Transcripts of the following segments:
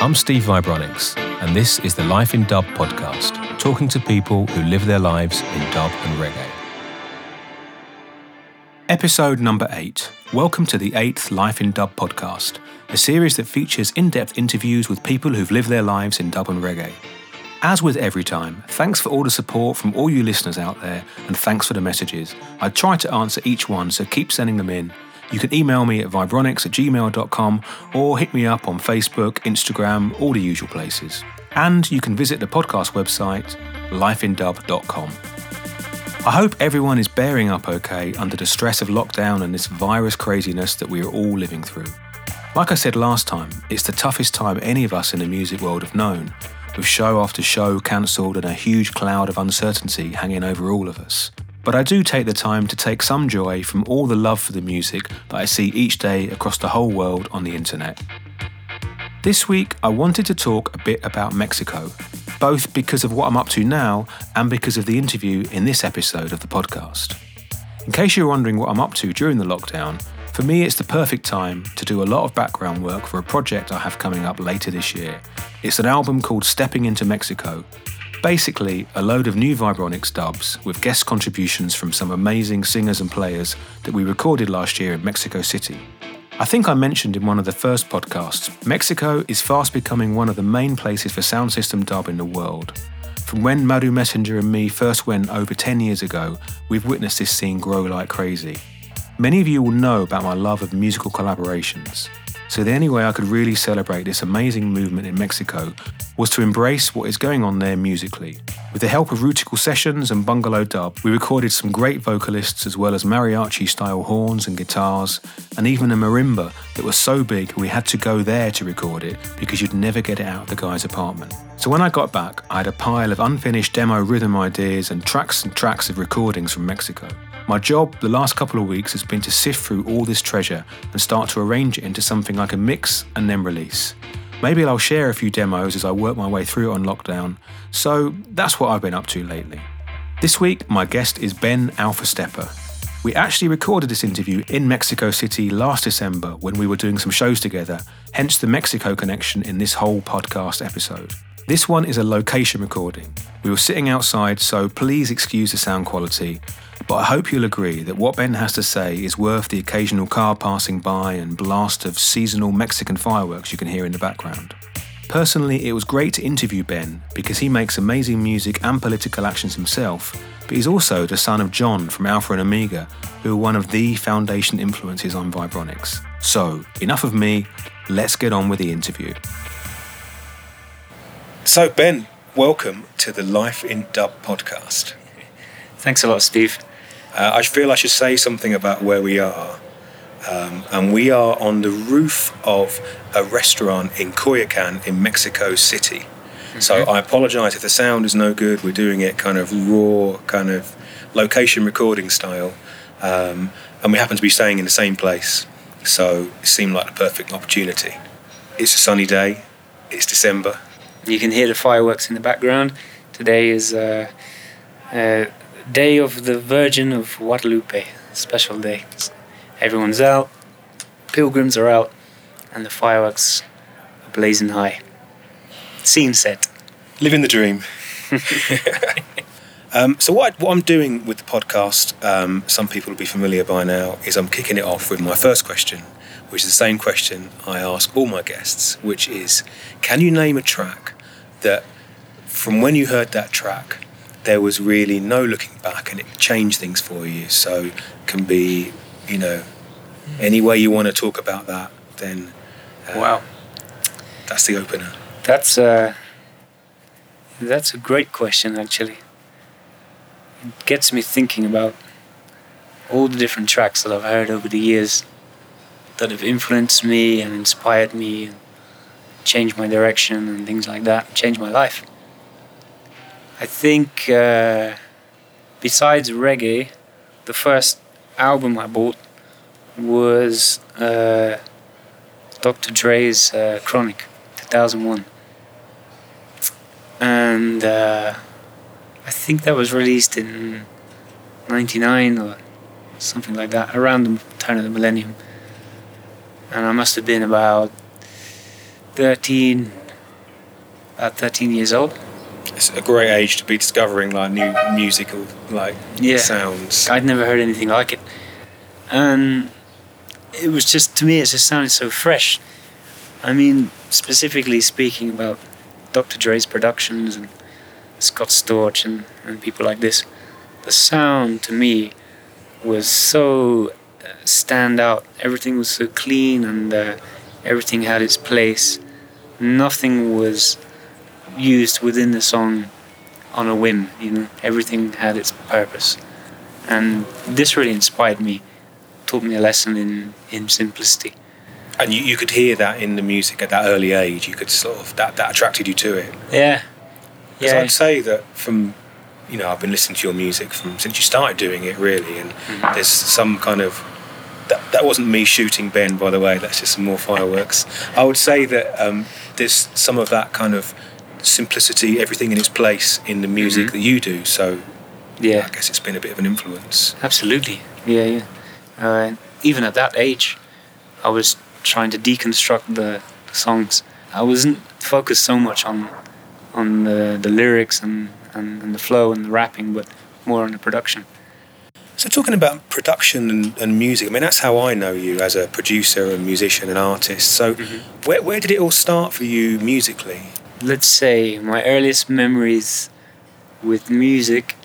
I'm Steve Vibronics, and this is the Life in Dub podcast, talking to people who live their lives in dub and reggae. Episode number eight. Welcome to the eighth Life in Dub podcast, a series that features in depth interviews with people who've lived their lives in dub and reggae. As with every time, thanks for all the support from all you listeners out there, and thanks for the messages. I try to answer each one, so keep sending them in. You can email me at vibronics at gmail.com or hit me up on Facebook, Instagram, all the usual places. And you can visit the podcast website, lifeindub.com. I hope everyone is bearing up okay under the stress of lockdown and this virus craziness that we are all living through. Like I said last time, it's the toughest time any of us in the music world have known, with show after show cancelled and a huge cloud of uncertainty hanging over all of us. But I do take the time to take some joy from all the love for the music that I see each day across the whole world on the internet. This week, I wanted to talk a bit about Mexico, both because of what I'm up to now and because of the interview in this episode of the podcast. In case you're wondering what I'm up to during the lockdown, for me it's the perfect time to do a lot of background work for a project I have coming up later this year. It's an album called Stepping into Mexico, Basically, a load of new Vibronics dubs with guest contributions from some amazing singers and players that we recorded last year in Mexico City. I think I mentioned in one of the first podcasts, Mexico is fast becoming one of the main places for sound system dub in the world. From when Madu Messenger and me first went over 10 years ago, we've witnessed this scene grow like crazy. Many of you will know about my love of musical collaborations. So, the only way I could really celebrate this amazing movement in Mexico was to embrace what is going on there musically. With the help of Rutical Sessions and Bungalow Dub, we recorded some great vocalists as well as mariachi style horns and guitars, and even a marimba that was so big we had to go there to record it because you'd never get it out of the guy's apartment. So, when I got back, I had a pile of unfinished demo rhythm ideas and tracks and tracks of recordings from Mexico. My job the last couple of weeks has been to sift through all this treasure and start to arrange it into something I can mix and then release. Maybe I'll share a few demos as I work my way through it on lockdown. So that's what I've been up to lately. This week, my guest is Ben Alpha Steppa. We actually recorded this interview in Mexico City last December when we were doing some shows together, hence the Mexico connection in this whole podcast episode. This one is a location recording. We were sitting outside, so please excuse the sound quality, but I hope you'll agree that what Ben has to say is worth the occasional car passing by and blast of seasonal Mexican fireworks you can hear in the background. Personally, it was great to interview Ben because he makes amazing music and political actions himself, but he's also the son of John from Alpha and Omega, who are one of the foundation influences on Vibronics. So, enough of me, let's get on with the interview. So, Ben, welcome to the Life in Dub podcast. Thanks a lot, Steve. Uh, I feel I should say something about where we are. Um, and we are on the roof of a restaurant in Coyoacan in Mexico City. Mm-hmm. So I apologize if the sound is no good. We're doing it kind of raw, kind of location recording style. Um, and we happen to be staying in the same place. So it seemed like the perfect opportunity. It's a sunny day, it's December. You can hear the fireworks in the background. Today is uh, uh, day of the Virgin of Guadalupe, special day. Everyone's out, pilgrims are out, and the fireworks are blazing high. Scene set. Living the dream. um, so what, what I'm doing with the podcast, um, some people will be familiar by now, is I'm kicking it off with my first question, which is the same question I ask all my guests, which is, can you name a track that, from when you heard that track, there was really no looking back and it changed things for you. So can be, you know, any way you want to talk about that, then uh, wow, that's the opener. That's uh, that's a great question actually. It gets me thinking about all the different tracks that I've heard over the years that have influenced me and inspired me and changed my direction and things like that, changed my life. I think uh, besides reggae, the first album I bought was uh, Dr. Dre's uh, Chronic, 2001. And uh, I think that was released in 99 or something like that, around the turn of the millennium. And I must have been about 13, about 13 years old. It's a great age to be discovering like new musical like Yeah. sounds. I'd never heard anything like it. And it was just, to me, it just sounded so fresh. I mean, specifically speaking about Dr. Dre's productions and Scott Storch and, and people like this, the sound to me was so uh, stand out. Everything was so clean and uh, everything had its place. Nothing was used within the song on a whim, you know, everything had its purpose. And this really inspired me, taught me a lesson in, in simplicity. And you, you could hear that in the music at that early age. You could sort of that that attracted you to it. Yeah. Because Yeah. I'd say that from, you know, I've been listening to your music from since you started doing it, really, and Mhm. there's some kind of. That, that wasn't me shooting Ben, by the way. That's just some more fireworks. I would say that um, there's some of that kind of simplicity, everything in its place in the music Mhm. that you do. So Yeah. I guess it's been a bit of an influence. Absolutely. Yeah, yeah. Uh, even at that age, I was trying to deconstruct the, songs. I wasn't focused so much on on the, the lyrics and, and, and the flow and the rapping, but more on the production. So talking about production and, and music, I mean that's how I know you as a producer and musician and artist. So Mhm. where, where did it all start for you musically? Let's say my earliest memories with music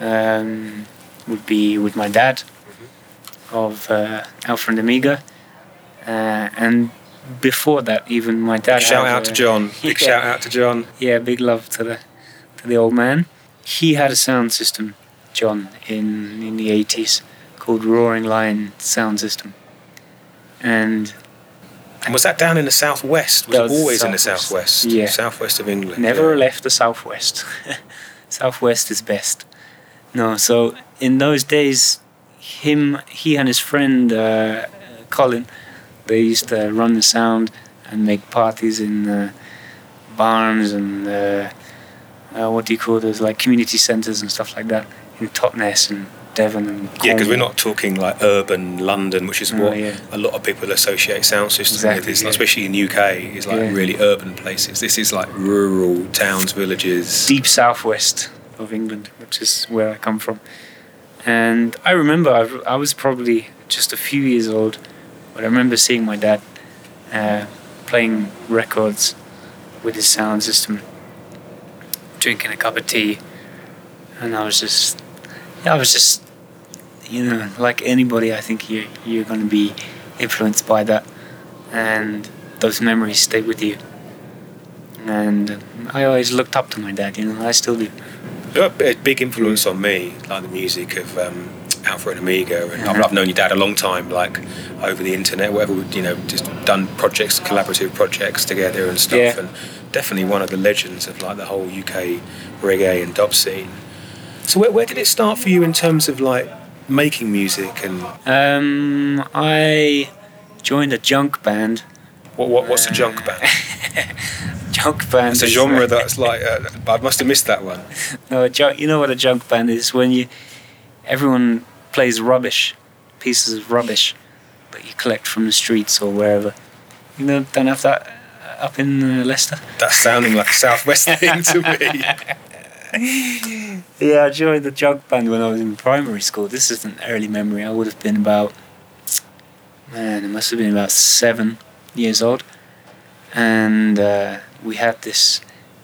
um, would be with my dad of uh, Alpha and Omega. Uh, and before that, even my dad. Big shout out to John. Big Yeah. shout out to John. yeah, big love to the to the old man. He had a sound system, John, in in the eighties called Roaring Lion Sound System, and And was that down in the southwest? Was was always in the southwest. southwest? Yeah. Southwest of England. never yeah. left the southwest. southwest is best. No, so in those days, him, he and his friend uh, Colin, they used to run the sound and make parties in uh, barns and uh, uh, what do you call those, like community centres and stuff like that in Totnes and Devon Yeah, because we're not talking like urban London, which is Oh, what yeah. a lot of people associate sound systems Exactly, with. It's, yeah. Especially in the UK, is like Yeah. really urban places. This is like rural towns, villages. deep southwest of England, which is where I come from. And I remember I, I was probably just a few years old, but I remember seeing my dad uh, playing records with his sound system, drinking a cup of tea, and I was just, I was just, you know, like anybody, I think you you're going to be influenced by that, and those memories stay with you. And I always looked up to my dad, you know, I still do. a big influence on me, like the music of um, Alpha and Omega, and I've, Mhm. I've known your dad a long time, like over the internet, whatever. You know, just done projects, collaborative projects together and stuff, Yeah. and definitely one of the legends of like the whole UK reggae and dub scene. So where, where did it start for you in terms of like making music and Um, I joined a junk band. what, what what's a junk band? junk band. It's a genre uh, that's like uh, I must have missed that one. No, junk, you know what a junk band is when you everyone plays rubbish, pieces of rubbish that you collect from the streets or wherever. You know, don't have that uh, up in uh, Leicester. That's sounding like a southwest thing to me. Yeah, I joined the junk band when I was in primary school. This is an early memory. I would have been about, man, it must have been about seven years old. And uh, we had this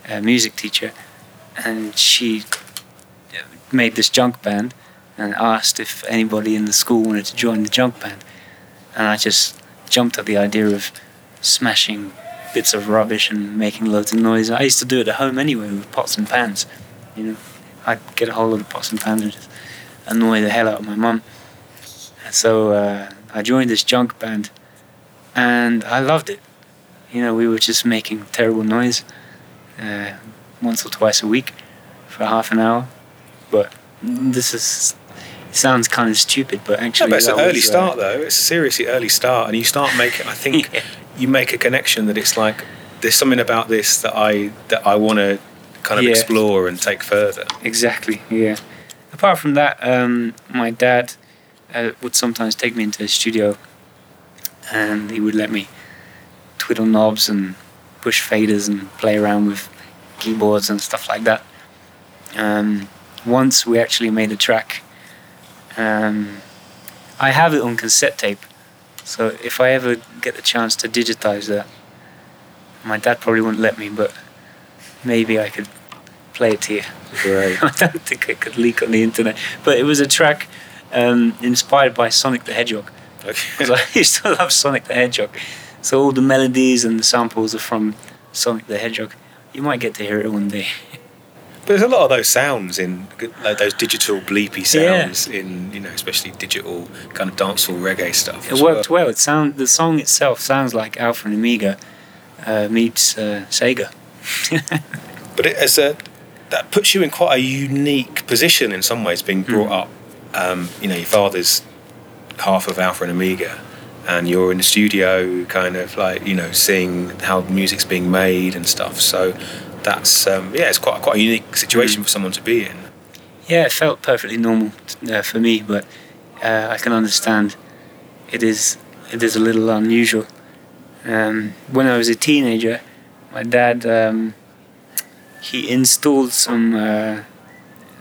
uh, music teacher, and she made this junk band and asked if anybody in the school wanted to join the junk band. And I just jumped at the idea of smashing bits of rubbish and making loads of noise. I used to do it at home anyway with pots and pans. You know, I'd get a hold of the pots and pans and just annoy the hell out of my mum. So uh, I joined this junk band, and I loved it. You know, we were just making terrible noise uh, once or twice a week for half an hour. But this is sounds kind of stupid, but No, actually, but it's an early was, uh, start though. It's a seriously early start, and you start making. I think Yeah. you make a connection that it's like there's something about this that I that I want to kind of Yeah. explore and take further. Exactly. Yeah. Apart from that, um, my dad uh, would sometimes take me into the studio, and he would let me twiddle knobs and push faders and play around with keyboards and stuff like that. Um, once we actually made a track. Um, I have it on cassette tape, so if I ever get the chance to digitize that, my dad probably wouldn't let me, but maybe I could play it to you. Great. I don't think it could leak on the internet, but it was a track um, inspired by Sonic the Hedgehog Okay. because I used to love Sonic the Hedgehog. So all the melodies and the samples are from Sonic the Hedgehog. You might get to hear it one day. But there's a lot of those sounds in like those digital bleepy Yeah. sounds in you know especially digital kind of dancehall reggae stuff. It worked well. well. It sound the song itself sounds like Alpha and Omega uh, meets uh, Sega. But it, as a that puts you in quite a unique position in some ways, being brought Mm. up. Um, you know, your father's half of Alpha and Omega, and you're in the studio, kind of like you know, seeing how music's being made and stuff. So that's um, yeah, it's quite quite a unique situation Mm. for someone to be in. Yeah, it felt perfectly normal uh, for me, but uh, I can understand it is it is a little unusual. Um, when I was a teenager, my dad um, he installed some uh,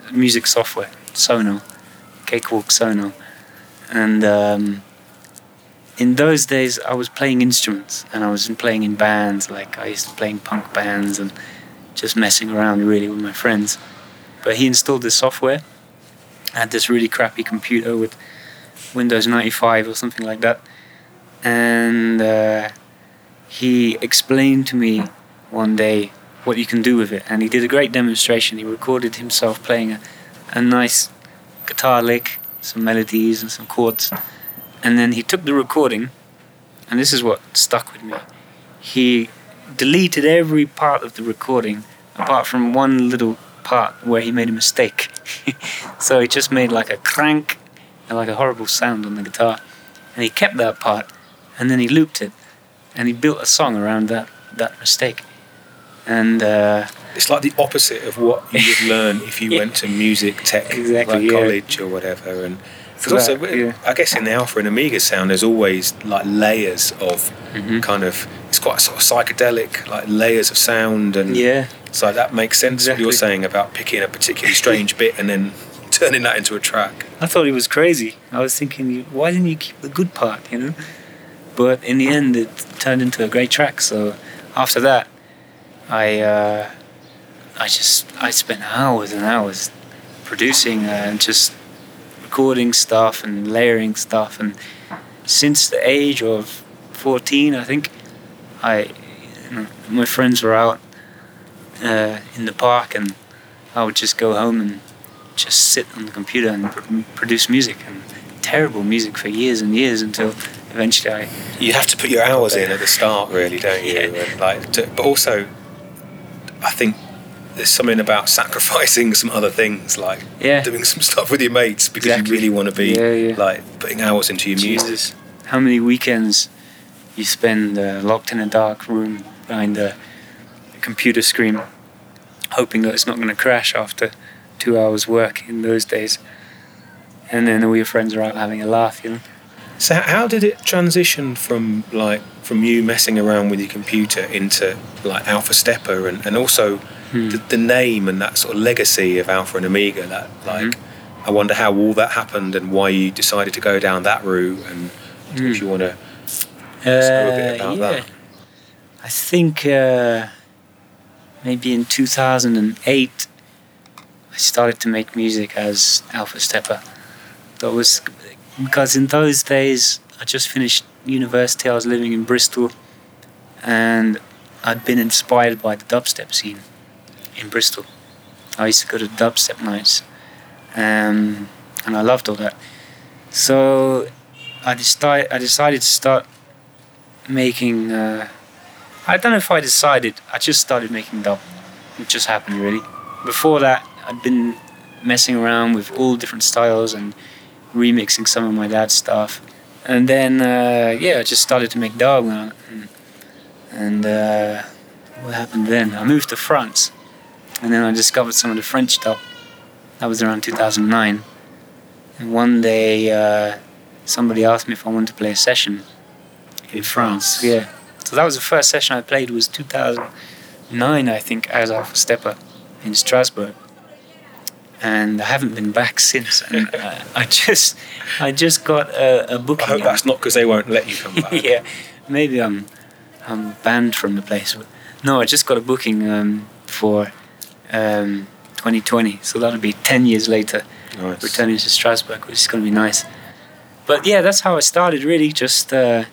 music software, Sonar, Cakewalk Sonar, and um, in those days I was playing instruments and I was playing in bands. Like I used to play in punk bands and just messing around really with my friends. But he installed this software. I had this really crappy computer with Windows 95 or something like that. And uh, he explained to me one day what you can do with it. And he did a great demonstration. He recorded himself playing a, a nice guitar lick, some melodies and some chords. And then he took the recording, and this is what stuck with me. He deleted every part of the recording apart from one little part where he made a mistake. so he just made like a crank and like a horrible sound on the guitar. And he kept that part and then he looped it and he built a song around that, that mistake. And uh, It's like the opposite of what you would learn if you Yeah. went to music tech Exactly, like yeah. college or whatever. And because also, that- yeah. I guess in the Alpha and Omega sound, there's always like layers of Mhm. kind of. It's quite sort of psychedelic, like layers of sound, and yeah, so that makes sense. What you're saying about picking a particularly strange bit and then turning that into a track. I thought he was crazy. I was thinking, why didn't you keep the good part, you know? But in the end, it turned into a great track. So after that, I uh, I just I spent hours and hours producing and just recording stuff and layering stuff. And since the age of 14, I think, I you know, my friends were out uh, in the park, and I would just go home and just sit on the computer and pr- produce music and terrible music for years and years until eventually I You have to put your hours in at the start, really, don't you? Yeah. And like, to, but also, I think there's something about sacrificing some other things, like yeah doing some stuff with your mates because Exactly. you really want to be Yeah, yeah. like putting hours into your music. How many weekends you spend uh, locked in a dark room behind a, a computer screen hoping that it's not going to crash after two hours work in those days and then all your friends are out having a laugh you know So how did it transition from like from you messing around with your computer into like Alpha Steppa and, and also Hmm. the, the name and that sort of legacy of Alpha and Omega. that like Mm-hmm. I wonder how all that happened and why you decided to go down that route and Hmm. if you want to Say a bit about that. I think uh, maybe in 2008 I started to make music as Alpha Steppa. That was because in those days I just finished university. I was living in Bristol, and I'd been inspired by the dubstep scene in Bristol. I used to go to dubstep nights, um, and I loved all that. So I decided I decided to start making. Uh, I don't know if I decided. I just started making dub. It just happened really. Before that, I'd been messing around with all different styles and remixing some of my dad's stuff. And then uh, yeah, I just started to make dub. And, and uh, what happened then? I moved to France, and then I discovered some of the French dub. That was around 2009. And one day, uh, somebody asked me if I wanted to play a session in France. Yeah. So that was the first session I played was 2009, I think, as Alpha Steppa in Strasbourg, and I haven't been back since. And uh, I just, I just got a, a booking. I hope that's not because they won't let you come back. yeah, maybe I'm, I'm banned from the place. No, I just got a booking um, for um, 2020, so that'll be 10 years later, Nice. returning to Strasbourg, which is going to be nice. But yeah, that's how I started. Really, just uh,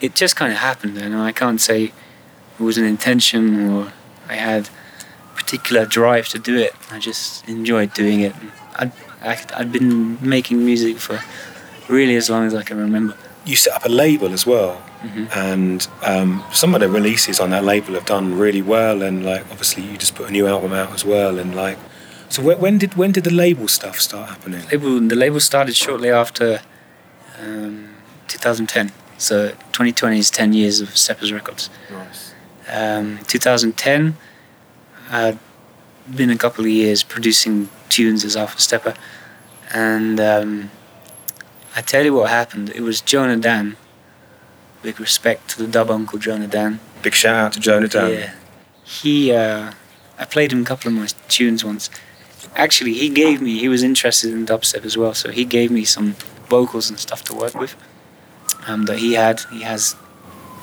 it just kind of happened. Know, I can't say it was an intention or I had particular drive to do it. I just enjoyed doing it. I'd, I, I'd been making music for really as long as I can remember. You set up a label as well, Mhm. and um, some of the releases on that label have done really well. And like, obviously, you just put a new album out as well. And like, so when, when did when did the label stuff start happening? label the label started shortly after um, 2010 so 2020 is 10 years of Steppas Records Nice. um, 2010 I'd been a couple of years producing tunes as Alpha Steppa and um, I tell you what happened it was Jonah Dan big respect to the dub uncle Jonah Dan Big shout out to Jonah Dan. yeah. He, uh, I played him a couple of my tunes once. Actually, he gave me, he was interested in dubstep as well, so he gave me some vocals and stuff to work with um, that he had. He has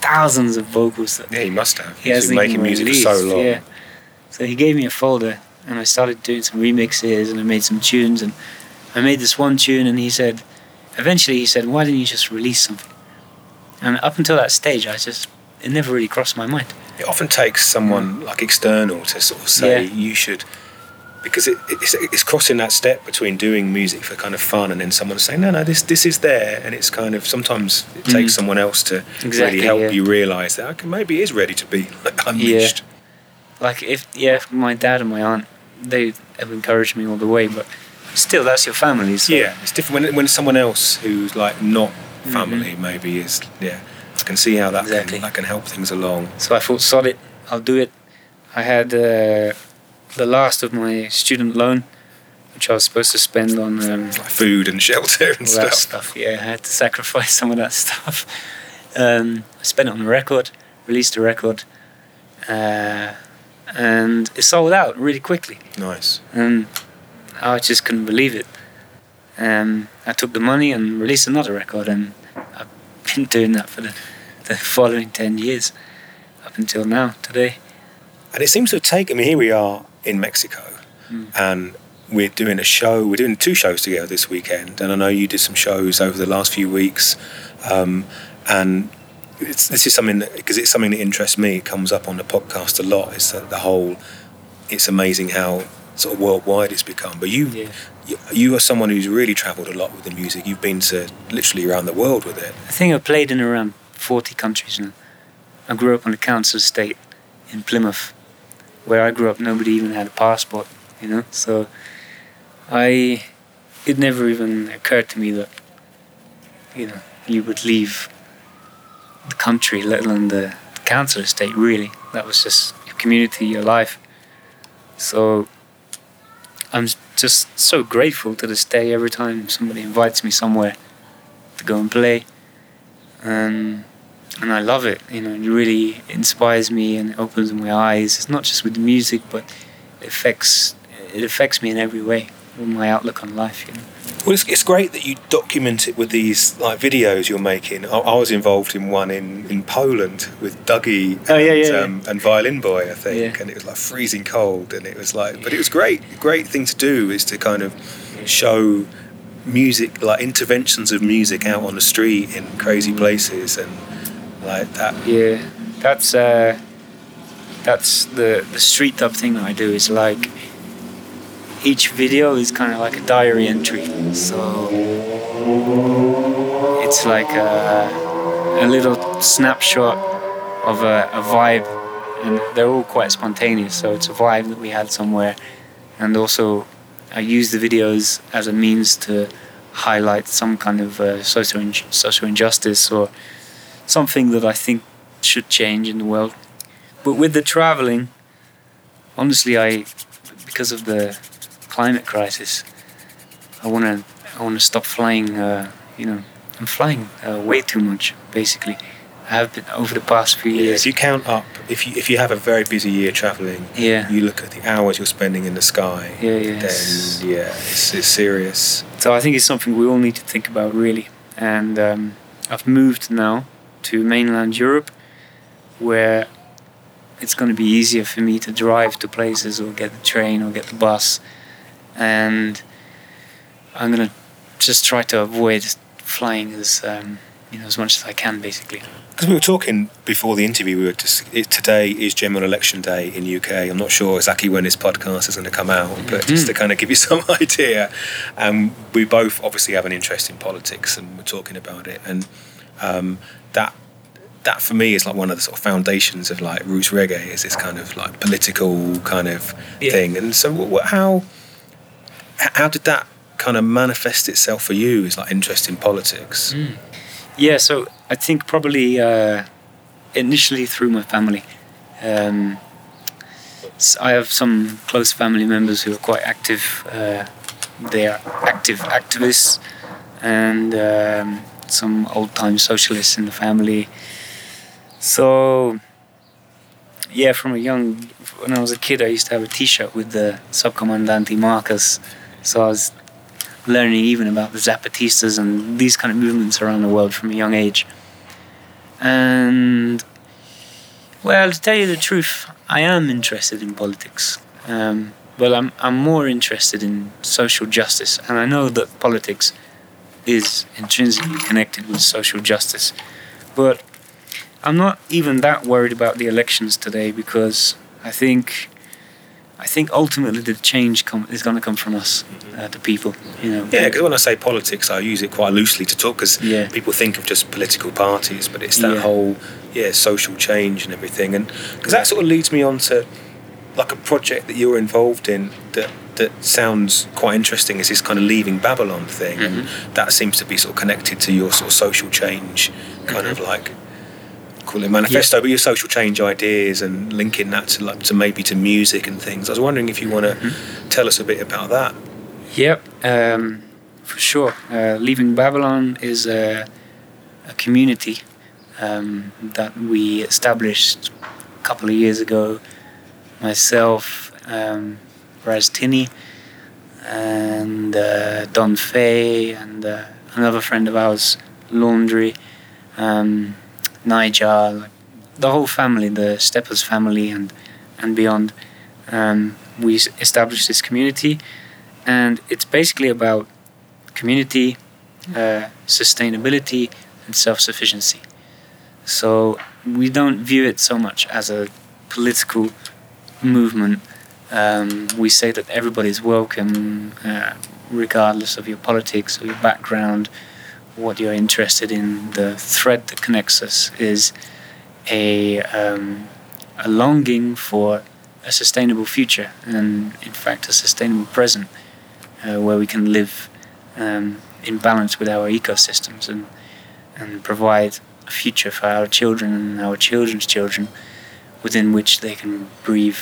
thousands of vocals that Yeah, he must have. he He's been making music released. for so long. Yeah. So he gave me a folder, and I started doing some remixes, and I made some tunes, and I made this one tune, and he said, eventually he said, why didn't you just release something? And up until that stage, I just, it never really crossed my mind. It often takes someone like external to sort of say Yeah. you should, because it, it's, it's crossing that step between doing music for kind of fun and then someone saying no, no, this this is there, and it's kind of sometimes it takes Mm. someone else to Exactly, really help yeah. you realise that okay, maybe it is ready to be like, unleashed. Like if yeah my dad and my aunt they have encouraged me all the way but still that's your family so Yeah, it's different when when someone else who's like not family maybe is yeah. I can see how that Mm-hmm. Exactly. can, that can help things along. so i thought sod it i'll do it i had uh, the last of my student loan which i was supposed to spend on um, Like food and shelter and all that stuff. stuff yeah i had to sacrifice some of that stuff um, i spent it on a record released a record uh, and it sold out really quickly Nice. and I just couldn't believe it. Um, I took the money and released another record, and I've been doing that for the, the following 10 years up until now, today. And it seems to have taken. I mean, here we are in Mexico, Mm. and we're doing a show. We're doing two shows together this weekend, and I know you did some shows over the last few weeks. Um, and it's, this is something that because it's something that interests me. It comes up on the podcast a lot. It's that the whole. It's amazing how sort of worldwide it's become. But you, Yeah. you, you are someone who's really travelled a lot with the music. You've been to literally around the world with it. I think I've played in around 40 countries now. I grew up on a council estate in Plymouth. Where I grew up, nobody even had a passport, you know? So I. It never even occurred to me that, you know, you would leave the country, let alone the, council estate, really. That was just your community, your life. So I'm just so grateful to this day every time somebody invites me somewhere to go and play. Um, and I love it. You know, it really inspires me and it opens my eyes. It's not just with the music, but it affects it affects me in every way, my outlook on life. You know. Well, it's, it's great that you document it with these like videos you're making. I, I was involved in one in, in Poland with Dougie Oh, yeah, and, yeah, yeah. um, and Violin Boy, I think, Yeah. and it was like freezing cold, and it was like, but it was great. Great thing to do is to kind of show music, like interventions of music out on the street in crazy places, and like that. Yeah, that's uh, that's the the street dub thing that I do. Is like each video is kind of like a diary entry. So it's like a, a little snapshot of a, a vibe, and they're all quite spontaneous. So it's a vibe that we had somewhere, and also I use the videos as a means to highlight some kind of uh, social inj- social injustice or something that I think should change in the world. But with the traveling, honestly, I because of the climate crisis, I want to I want to stop flying. Uh, you know, I'm flying uh, way too much basically, I have been over the past few Yeah, years. so you count up if you if you have a very busy year traveling. Yeah. You look at the hours you're spending in the sky. Yeah, yeah, it's- Then yeah, it's, it's serious. So I think it's something we all need to think about really. And um, I've moved now to mainland Europe, where it's going to be easier for me to drive to places or get the train or get the bus, and I'm going to just try to avoid flying as um, you know as much as I can basically. Because we were talking before the interview, we were just it, today is general election day in UK. I'm not sure exactly when this podcast is going to come out, but just to kind of give you some idea, um, we both obviously have an interest in politics, and we're talking about it, and um, that that for me is like one of the sort of foundations of like roots reggae is this kind of like political kind of Yeah. thing. And so, what, what, how how did that kind of manifest itself for you? Is like interest in politics? Yeah, so I think probably uh, initially through my family. Um, I have some close family members who are quite active. Uh, they are active activists, and um, some old-time socialists in the family. So, yeah, from a young, when I was a kid, I used to have a T-shirt with the Subcomandante Marcos. So I was learning even about the Zapatistas and these kind of movements around the world from a young age. And well, to tell you the truth, I am interested in politics. Um, I'm I'm more interested in social justice, and I know that politics is intrinsically connected with social justice. But I'm not even that worried about the elections today because I think I think ultimately the change come, is going to come from us, uh, the people. You know. Yeah, because when I say politics, I use it quite loosely to talk because Yeah. people think of just political parties, but it's that Yeah. whole yeah social change and everything, and because that sort of leads me on to like a project that you're involved in that that sounds quite interesting. Is this kind of leaving Babylon thing, Mm-hmm. that seems to be sort of connected to your sort of social change kind of like. Call it manifesto, but your social change ideas and linking that to like to maybe to music and things. I was wondering if you want to Mm-hmm. tell us a bit about that. Yep, um, for sure. Uh, Leaving Babylon is a, a community um, that we established a couple of years ago. Myself, um, Raz Tinney, and uh, Don Fay, and uh, another friend of ours, Laundry, um, Like, the whole family, the Steppas family, and and beyond. Um, we established this community and it's basically about community, uh, sustainability, and self-sufficiency. So we don't view it so much as a political movement. Um, we say that everybody's welcome, uh, regardless of your politics or your background, what you're interested in. The thread that connects us is a um, a longing for a sustainable future and, in fact, a sustainable present uh, where we can live um, in balance with our ecosystems and and provide a future for our children and our children's children within which they can breathe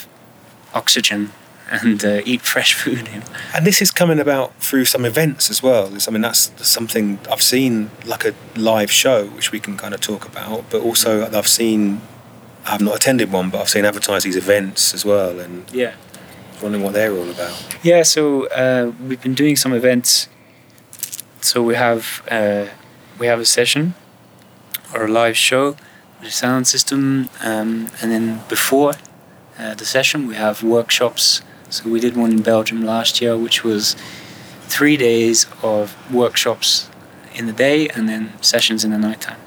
oxygen and uh, eat fresh food. And this is coming about through some events as well. I mean, that's something I've seen, like a live show, which we can kind of talk about. But also, I've seen, I've not attended one, but I've seen advertise these events as well, and Yeah. wondering what they're all about. Yeah, so uh, we've been doing some events. So we have uh, we have a session or a live show with a sound system, um, and then before uh, the session we have workshops. So we did one in Belgium last year, which was three days of workshops in the day and then sessions in the nighttime.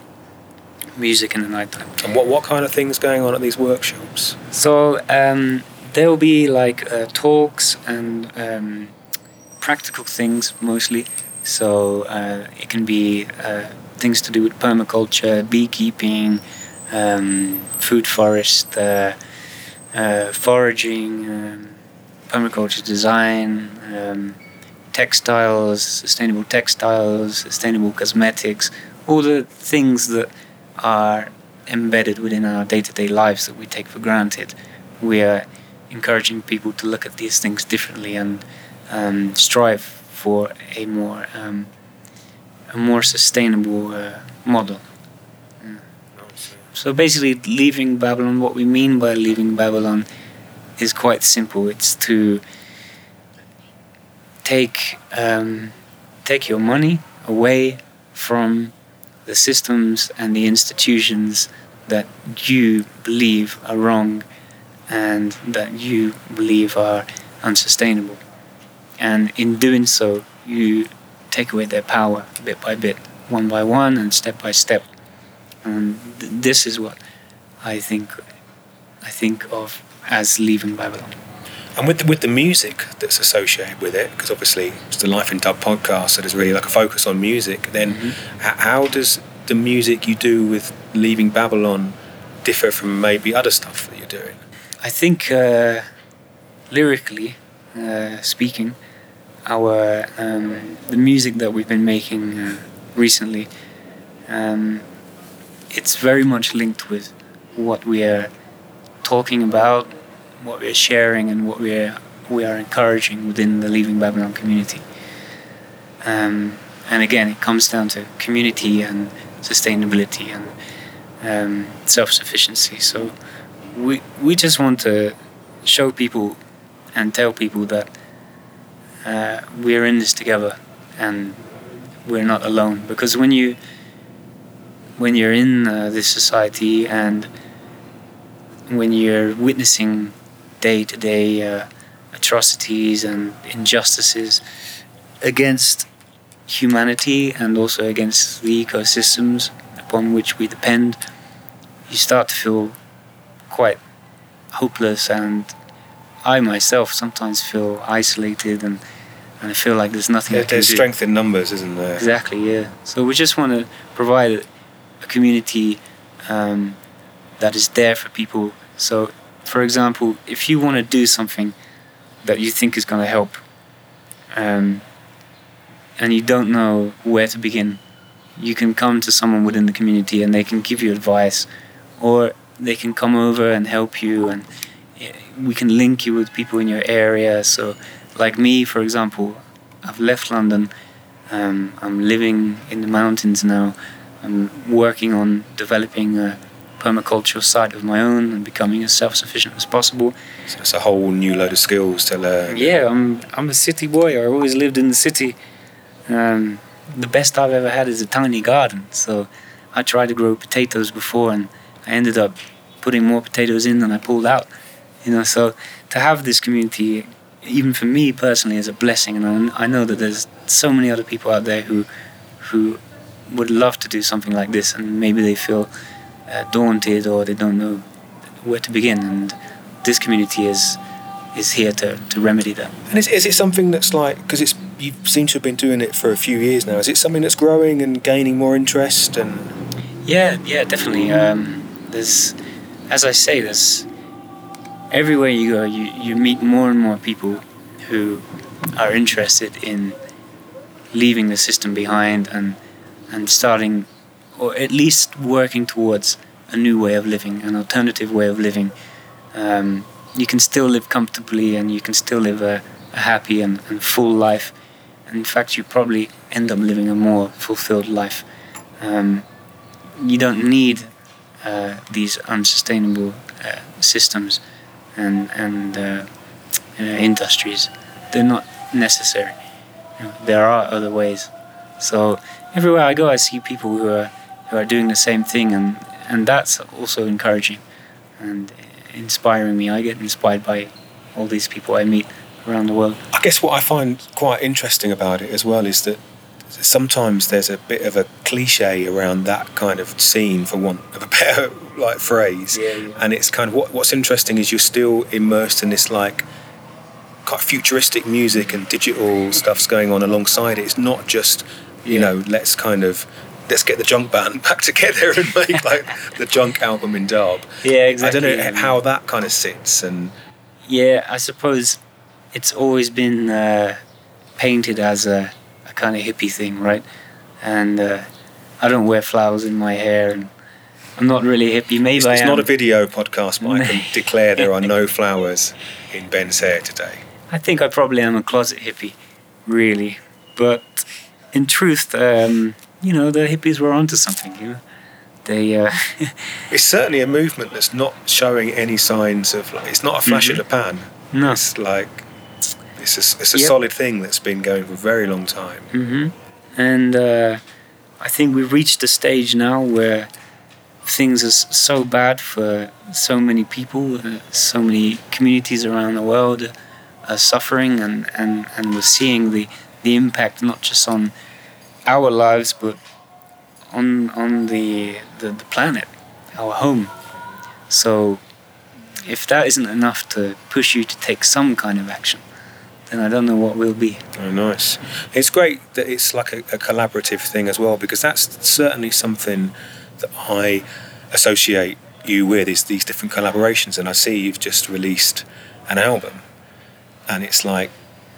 Music in the nighttime. And what what kind of things going on at these workshops? So um, there will be like uh, talks and um, practical things mostly. So uh, it can be uh, things to do with permaculture, beekeeping, um, food forest, uh, uh, foraging, um, permaculture design, um, textiles, sustainable textiles, sustainable cosmetics, all the things that are embedded within our day-to-day lives that we take for granted. We are encouraging people to look at these things differently and um, strive for a more um, a more sustainable uh, model. so basically, leaving Babylon. What we mean by leaving Babylon is quite simple. It's to take um, take your money away from the systems and the institutions that you believe are wrong and that you believe are unsustainable. And in doing so, you take away their power bit by bit, one by one, and step by step. And th- this is what I think I think of as leaving Babylon. And with the, with the music that's associated with it, because obviously it's the Life in Dub podcast, so there's really like a focus on music. Then, Mhm. h- how does the music you do with Leaving Babylon differ from maybe other stuff that you're doing? I think uh, lyrically uh, speaking, our um, the music that we've been making uh, recently, um, it's very much linked with what we are talking about, what we're sharing, and what we're we are encouraging within the Leaving Babylon community. Um, and again, it comes down to community and sustainability and um, self-sufficiency. So we we just want to show people and tell people that uh, we're in this together and we're not alone. Because when you when you're in uh, this society and when you're witnessing day to day atrocities and injustices against humanity and also against the ecosystems upon which we depend, you start to feel quite hopeless and I myself sometimes feel isolated and, and I feel like there's nothing I There, can there's do. strength in numbers, isn't there? Exactly, yeah. So we just want to provide a, a community um, that is there for people. So, for example, if you want to do something that you think is going to help, um, and you don't know where to begin, you can come to someone within the community and they can give you advice, or they can come over and help you, and eh, we can link you with people in your area. So, like me, for example, I've left London. Um, I'm living in the mountains now. I'm working on developing a permaculture side of my own and becoming as self-sufficient as possible. So it's a whole new load of skills to learn. Yeah, I'm I'm a city boy. I always lived in the city. Um, the best I've ever had is a tiny garden. So I tried to grow potatoes before, and I ended up putting more potatoes in than I pulled out. You know, so to have this community, even for me personally, is a blessing, and I I know that there's so many other people out there who who would love to do something like this, and maybe they feel uh, daunted or they don't know where to begin. And this community is is here to, to remedy that. And is, is it something that's like because it's you seem to have been doing it for a few years now? Is it something that's growing and gaining more interest? And Yeah, yeah, definitely. Um, there's, as I say, there's everywhere you go, you, you meet more and more people who are interested in leaving the system behind and and starting, or at least working towards a new way of living, an alternative way of living. Um, you can still live comfortably and you can still live a, a happy and, and full life. And in fact, you probably end up living a more fulfilled life. Um, you don't need uh, these unsustainable uh, systems and and uh, uh, industries. They're not necessary. You know, there are other ways. So everywhere I go, I see people who are who are doing the same thing, and and that's also encouraging and inspiring me. I get inspired by all these people I meet around the world. I guess what I find quite interesting about it as well is that sometimes there's a bit of a cliche around that kind of scene, for want of a better like phrase. Yeah, yeah. And it's kind of what what's interesting is you're still immersed in this like quite futuristic music and digital stuff's going on alongside it. It's not just you Yeah. know let's kind of let's get the junk band back together and make like the junk album in dub. Yeah, exactly. I don't know how that kind of sits and Yeah, I suppose it's always been uh, painted as a, a kind of hippie thing, right? And uh, I don't wear flowers in my hair, and I'm not really hippie. Maybe It's, it's not a video podcast, but I can declare there are no flowers in Ben's hair today. I think I probably am a closet hippie, really. But in truth, um, you know, the hippies were onto something. You know, they uh, It's certainly a movement that's not showing any signs of. Like, it's not a flash in the pan. no. It's like it's a, it's a Yep. solid thing that's been going for a very long time. hmm And uh, I think we've reached a stage now where things are so bad for so many people, uh, so many communities around the world are suffering, and, and, and we're seeing the, the impact not just on our lives but on on the, the, the planet, our home. So if that isn't enough to push you to take some kind of action, then I don't know what will be. Oh, nice. It's great that it's like a, a collaborative thing as well because that's certainly something that I associate you with is these different collaborations. And I see you've just released an album, and it's like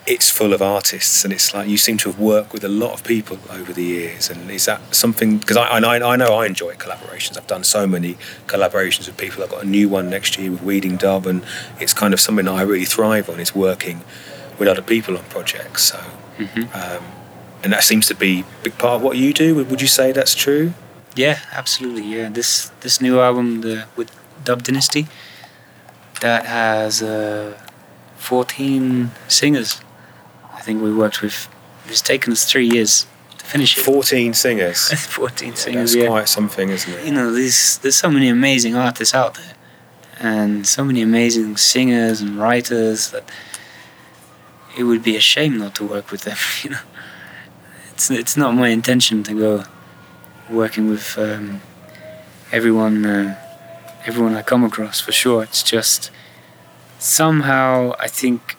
it's full of artists, and it's like you seem to have worked with a lot of people over the years. And is that something? Because I, I I know I enjoy collaborations. I've done so many collaborations with people. I've got a new one next year with Weeding Dub, and it's kind of something that I really thrive on. Is working with other people on projects. So, um, and that seems to be a big part of what you do. Would you say that's true? Yeah, absolutely. Yeah, this this new album, the with Dub Dynasty, that has uh, fourteen singers. Think we worked with. It's taken us three years to finish it. Fourteen singers. fourteen That's singers. Yeah. quite something, isn't it? You know, there's there's so many amazing artists out there, and so many amazing singers and writers that it would be a shame not to work with them. You know, it's it's not my intention to go working with um, everyone uh, everyone I come across for sure. It's just somehow I think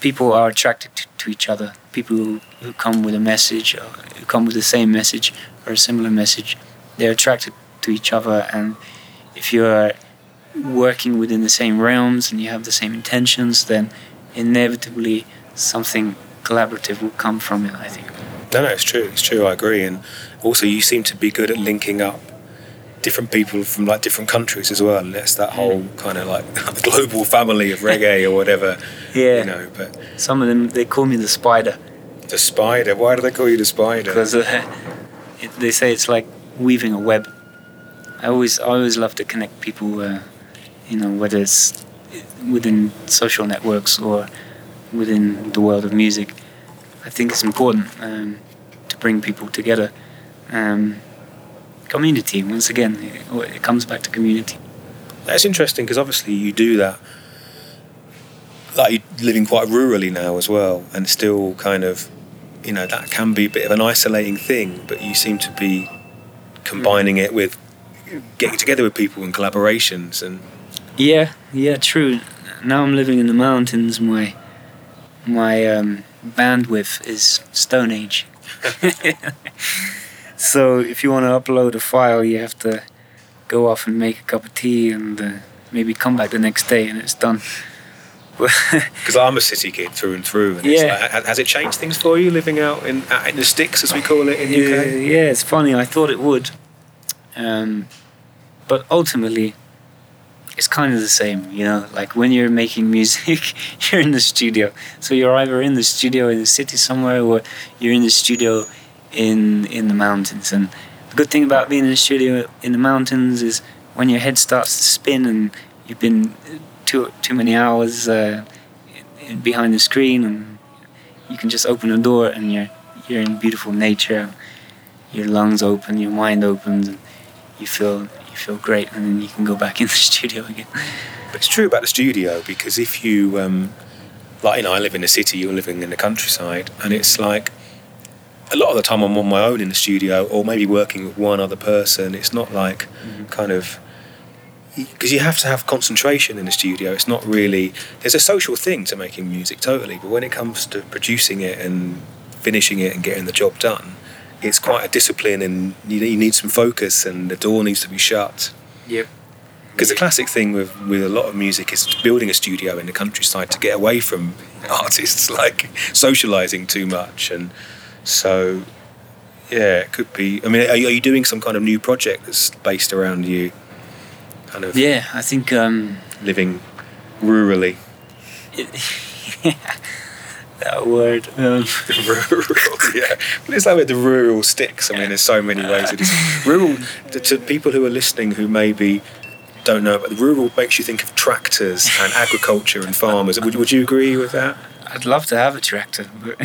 people are attracted to, to each other. People who, who come with a message, or who come with the same message or a similar message, they're attracted to each other. And if you're working within the same realms and you have the same intentions, then inevitably something collaborative will come from it. I think. No, no, it's true. It's true. I agree. And also, you seem to be good at linking up different people from like different countries as well. And that's that whole kind of like global family of reggae or whatever. Yeah. You know, but Some of them they call me the spider the spider. Why do they call you the spider? because uh, it, they say it's like weaving a web. I always I always love to connect people, uh, you know, whether it's within social networks or within the world of music. I think it's important um, to bring people together. Um, community, once again, it, it comes back to community. That's interesting because obviously you do that. Like you're living quite rurally now as well, and still kind of, you know, that can be a bit of an isolating thing. But you seem to be combining it with getting together with people and collaborations, and Yeah, yeah, true. Now I'm living in the mountains. My my um, bandwidth is Stone Age. so if you want to upload a file, you have to go off and make a cup of tea and uh, maybe come back the next day and it's done. because I'm a city kid through and through. And it's Yeah. like, has it changed things for you living out in out in the sticks, as we call it in yeah, UK? yeah, it's funny. I thought it would, um, but ultimately, it's kind of the same. You know, like when you're making music, you're in the studio. So you're either in the studio in the city somewhere, or you're in the studio in in the mountains. And the good thing about being in the studio in the mountains is when your head starts to spin and you've been too too many hours uh, in- behind the screen, and you can just open a door and you're you're in beautiful nature. Your lungs open, your mind opens, and you feel you feel great, and then you can go back in the studio again. But it's true about the studio because if you, um, like, you know, I live in the city, you're living in the countryside, and it's like a lot of the time I'm on my own in the studio, or maybe working with one other person. It's not like mm-hmm. kind of because you have to have concentration in the studio. It's not really there's a social thing to making music, totally, but when it comes to producing it and finishing it and getting the job done, it's quite a discipline, and you, you need some focus, and the door needs to be shut. Yep. Because the classic thing with, with a lot of music is building a studio in the countryside to get away from artists, like socializing too much. And so, yeah, it could be. I mean, are you, are you doing some kind of new project that's based around you kind of Yeah, I think um, living rurally? it, that word. Um, rural, yeah. But it's like where the rural sticks. I mean, there's so many ways it is. Rural, to, to people who are listening who maybe don't know, but rural makes you think of tractors and agriculture and farmers. Would, would you agree with that? I'd love to have a tractor, but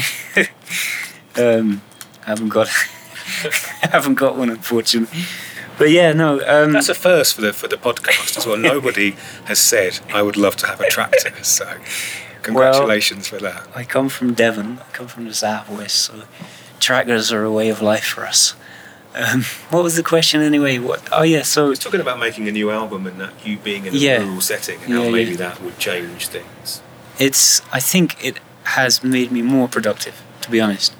um, I haven't got. I haven't got one, unfortunately. But yeah, no. Um, That's a first for the for the podcast as well. Nobody has said I would love to have a tractor. So, congratulations well, for that. I come from Devon. I come from the southwest, so tractors are a way of life for us. Um, what was the question anyway? What? Oh yeah, so I was talking about making a new album and that you being in a Yeah. rural setting and Yeah, how maybe yeah. that would change things. it's. I think it has made me more productive, to be honest.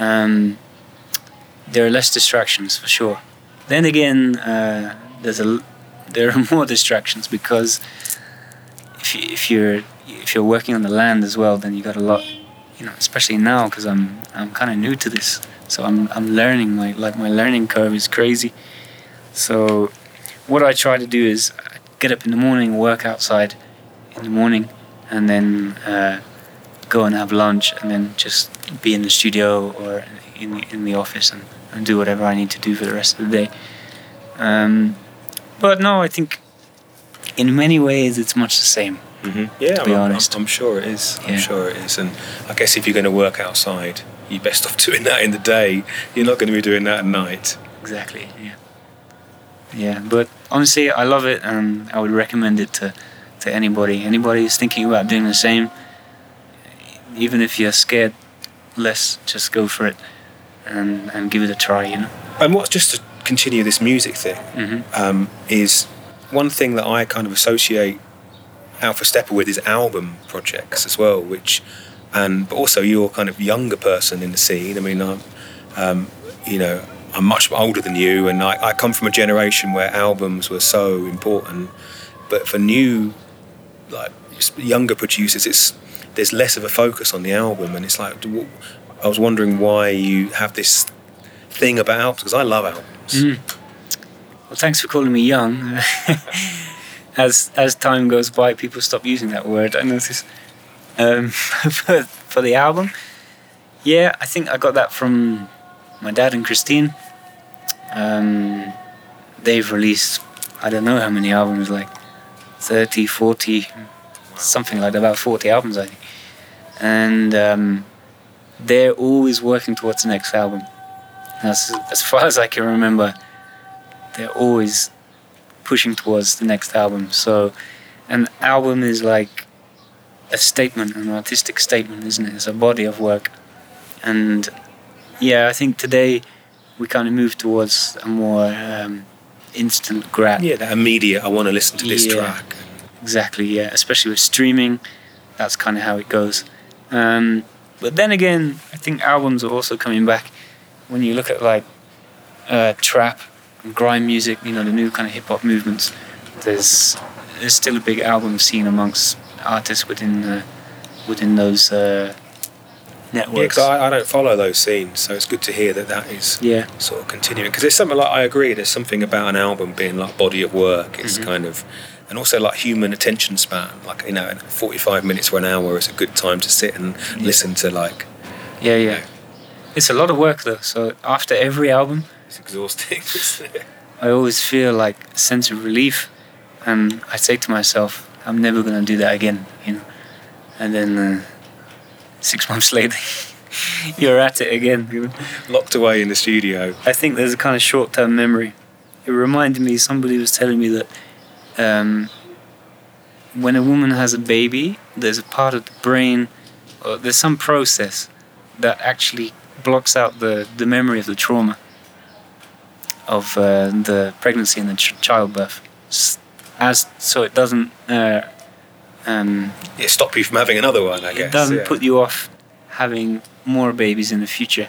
Um, there are less distractions for sure. Then again, uh, there's a there are more distractions because if you, if you're if you're working on the land as well, then you got a lot. You know, especially now because I'm I'm kind of new to this, so I'm I'm learning. My like my learning curve is crazy. So, what I try to do is get up in the morning, work outside in the morning, and then uh, go and have lunch, and then just be in the studio or in the, in the office and, and do whatever I need to do for the rest of the day. Um, but no, I think in many ways it's much the same. Mm-hmm. Yeah, To be I'm, honest. I'm, I'm sure it is. I'm sure it is. And I guess if you're going to work outside, you're best off doing that in the day. You're not going to be doing that at night. Exactly. Yeah. Yeah, but honestly, I love it, and I would recommend it to to anybody. Anybody who's thinking about doing the same, even if you're scared, less, just go for it, and and give it a try. You know. And what's just to continue this music thing hmm um, is one thing that I kind of associate Alpha Steppa with is album projects as well, which and but also you're kind of younger person in the scene. I mean, I'm, um, you know, I'm much older than you, and I, I come from a generation where albums were so important. But for new, like younger producers, it's there's less of a focus on the album, and it's like I was wondering why you have this thing about albums because I love albums. Mm. Well, thanks for calling me young. as as time goes by, people stop using that word. I notice. Um, for, for the album, yeah, I think I got that from my dad and Christine. Um, they've released I don't know how many albums, like 30, 40, something like that, about 40 albums, I think. And um, they're always working towards the next album. As, as far as I can remember, they're always pushing towards the next album. So, an album is like a statement, an artistic statement, isn't it? It's a body of work. And yeah, I think today we kind of move towards a more um, instant grab. Yeah, that immediate. I want to listen to this Yeah. track. Exactly, yeah. Especially with streaming, that's kind of how it goes. Um, but then again, I think albums are also coming back. When you look at like uh, trap, and grime music, you know, the new kind of hip hop movements, there's there's still a big album scene amongst artists within the, within those uh, Yeah, networks. because I, I don't follow those scenes, so it's good to hear that that is yeah, sort of continuing. Because there's something like I agree. There's something about an album being like body of work. It's Mhm. kind of, and also like human attention span. Like you know, 45 minutes or an hour is a good time to sit and Yeah. listen to like. yeah, yeah. It's a lot of work though. So after every album, It's exhausting. I always feel like a sense of relief, and I say to myself, I'm never gonna do that again, you know. And then uh, six months later, you're at it again. You know? Locked away in the studio. I think there's a kind of short-term memory. It reminded me. Somebody was telling me that um, when a woman has a baby, there's a part of the brain, or there's some process that actually blocks out the, the memory of the trauma of uh, the pregnancy and the ch- childbirth, as so it doesn't uh, um, Yeah, stop you from having another one. I guess. it doesn't yeah. put you off having more babies in the future.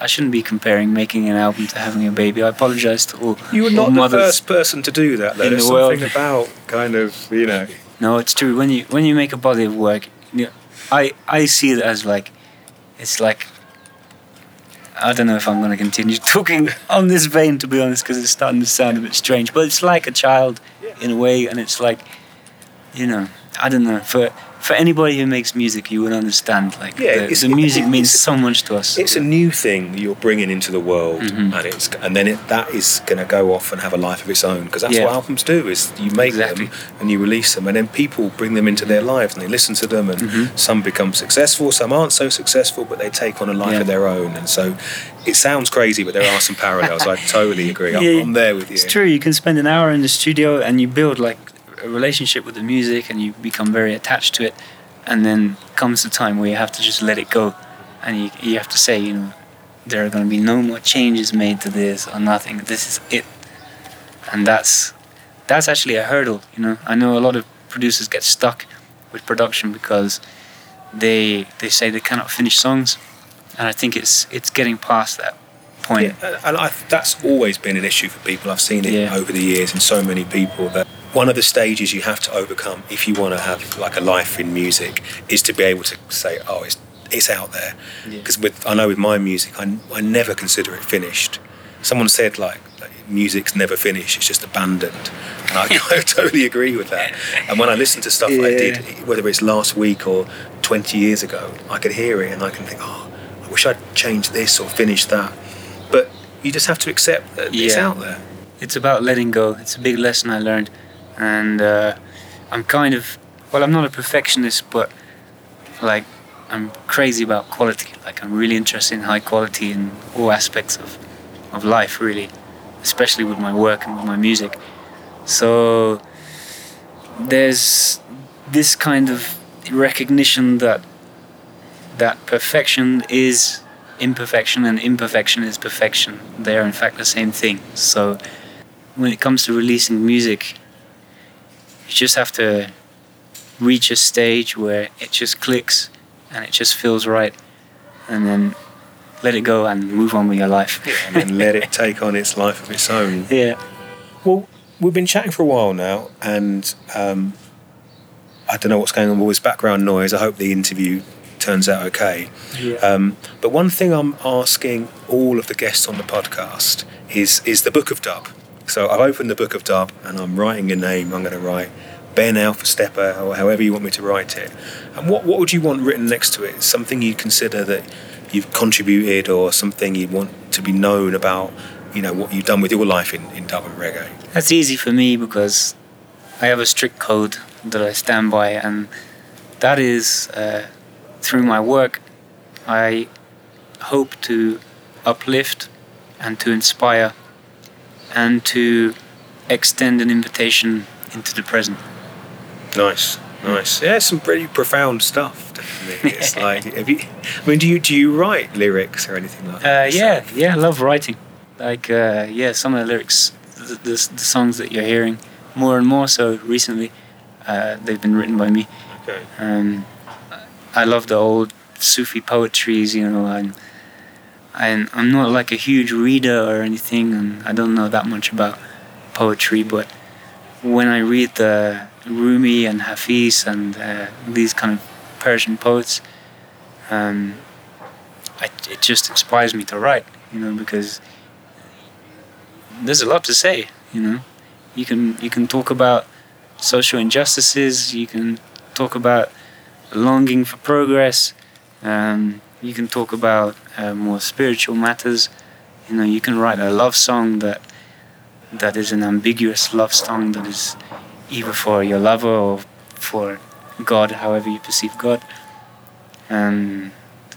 I shouldn't be comparing making an album to having a baby. I apologize to all, You were not the first person to do that. Though. in There's the world. something about kind of you know. No, it's true. When you when you make a body of work, you I I see it as like it's like I don't know if I'm going to continue talking on this vein to be honest because it's starting to sound a bit strange. But it's like a child in a way, and it's like you know I don't know for for anybody who makes music, you would understand. Like Yeah, the, it's- the music it- means so much to us. It's a new thing that you're bringing into the world, Mhm. and it's and then it, that is going to go off and have a life of its own because that's Yeah. what albums do. Is you make Exactly. them and you release them, and then people bring them into their lives and they listen to them, and Mhm. some become successful, some aren't so successful, but they take on a life Yeah. of their own, and so it sounds crazy, but there are some parallels. I totally agree. I'm, Yeah, I'm there with you. It's true. You can spend an hour in the studio and you build like a relationship with the music and you become very attached to it. And then comes the time where you have to just let it go, and you you have to say, you know, there are going to be no more changes made to this or nothing. This is it, and that's that's actually a hurdle. You know, I know a lot of producers get stuck with production because they they say they cannot finish songs, and I think it's it's getting past that point. Yeah, and I, that's always been an issue for people. I've seen it Yeah. over the years in so many people that one of the stages you have to overcome if you want to have like a life in music is to be able to say, oh, it's it's out there. Yeah. Because with I know with my music, I, I never consider it finished. Someone said like, music's never finished; it's just abandoned, and I, I totally agree with that. And when I listen to stuff I did, whether it's last week or twenty years ago, I can hear it and I can think, oh, I wish I'd changed this or finished that. But you just have to accept that it's out there. it's about letting go. It's a big lesson I learned, and uh, I'm kind of well, I'm not a perfectionist, but like I'm crazy about quality. Like I'm really interested in high quality in all aspects of of life, really, especially with my work and with my music. So there's this kind of recognition that that perfection is imperfection and imperfection is perfection. They are in fact the same thing. So when it comes to releasing music, you just have to reach a stage where it just clicks and it just feels right and then let it go and move on with your life. and then let it take on its life of its own. yeah. Well, we've been chatting for a while now, and um, I don't know what's going on with all this background noise. I hope the interview turns out okay. Yeah. Um, but one thing I'm asking all of the guests on the podcast is is the Book of Dub. So I've opened the Book of Dub, and I'm writing a name. I'm going to write Ben Alpha Steppa, or however you want me to write it. And what what would you want written next to it? Something you consider that you've contributed, or something you want to be known about. You know what you've done with your life in, in dub and reggae. That's easy for me because I have a strict code that I stand by, and that is uh, through my work. I hope to uplift and to inspire and to extend an invitation into the present. Nice, nice. Yeah, some pretty profound stuff. Definitely. It's like, have you? I mean, do you do you write lyrics or anything like Uh, that? yeah, yeah, I love writing. Like, uh, yeah, some of the lyrics, the, the, the songs that you're hearing, more and more so recently, uh, they've been written by me. Okay. Um, I love the old Sufi poetries, you know. I'm, I'm, I'm not like a huge reader or anything, and I don't know that much about poetry, but when I read the Rumi and Hafiz and uh, these kind of Persian poets, um, I, it just inspires me to write, you know, because there's a lot to say, you know. You can you can talk about social injustices. You can talk about longing for progress. Um, you can talk about uh, more spiritual matters. You know, you can write a love song that that is an ambiguous love song that is either for your lover or for God, however you perceive God. And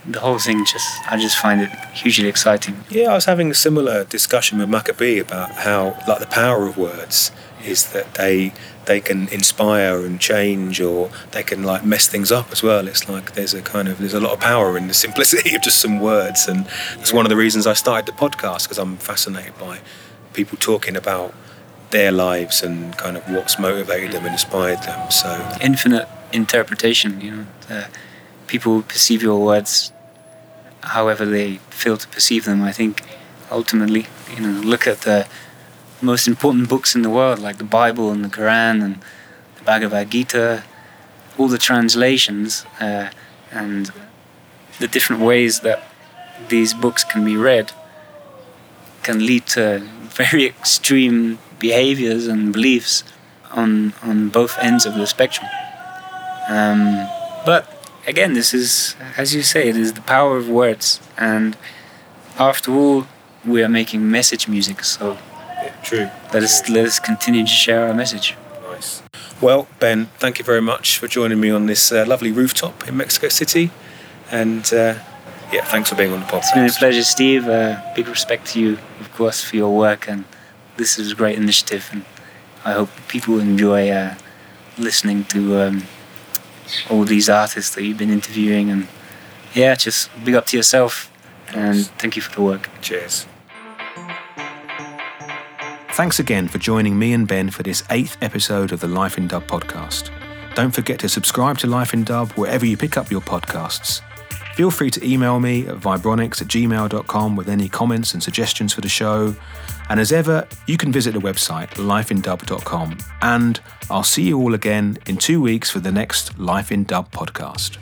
the whole thing just I just find it hugely exciting. Yeah, I was having a similar discussion with Macka B about how, like, the power of words is that they they can inspire and change, or they can like mess things up as well. It's like there's a kind of there's a lot of power in the simplicity of just some words, and it's one of the reasons I started the podcast because I'm fascinated by people talking about their lives and kind of what's motivated them and inspired them. So infinite interpretation. You know, people perceive your words however they feel to perceive them. I think ultimately, you know, look at the most important books in the world, like the Bible and the Quran and the Bhagavad Gita, all the translations uh, and the different ways that these books can be read can lead to very extreme behaviors and beliefs on on both ends of the spectrum Um, but again, this is, as you say, it is the power of words. And after all, we are making message music. So true. let us let us continue to share our message. Nice. Well, Ben, thank you very much for joining me on this uh, lovely rooftop in Mexico City. And uh, yeah, thanks for being on the podcast. It's been a pleasure, Steve. Uh, big respect to you, of course, for your work. And this is a great initiative. And I hope people enjoy uh, listening to um, all these artists that you've been interviewing. And yeah, just big up to yourself. And thank you for the work. Cheers. Thanks again for joining me and Ben for this eighth episode of the Life in Dub podcast. Don't forget to subscribe to Life in Dub wherever you pick up your podcasts. Feel free to email me at vibronics at gmail.com with any comments and suggestions for the show. And as ever, you can visit the website lifeindub.com. And I'll see you all again in two weeks for the next Life in Dub podcast.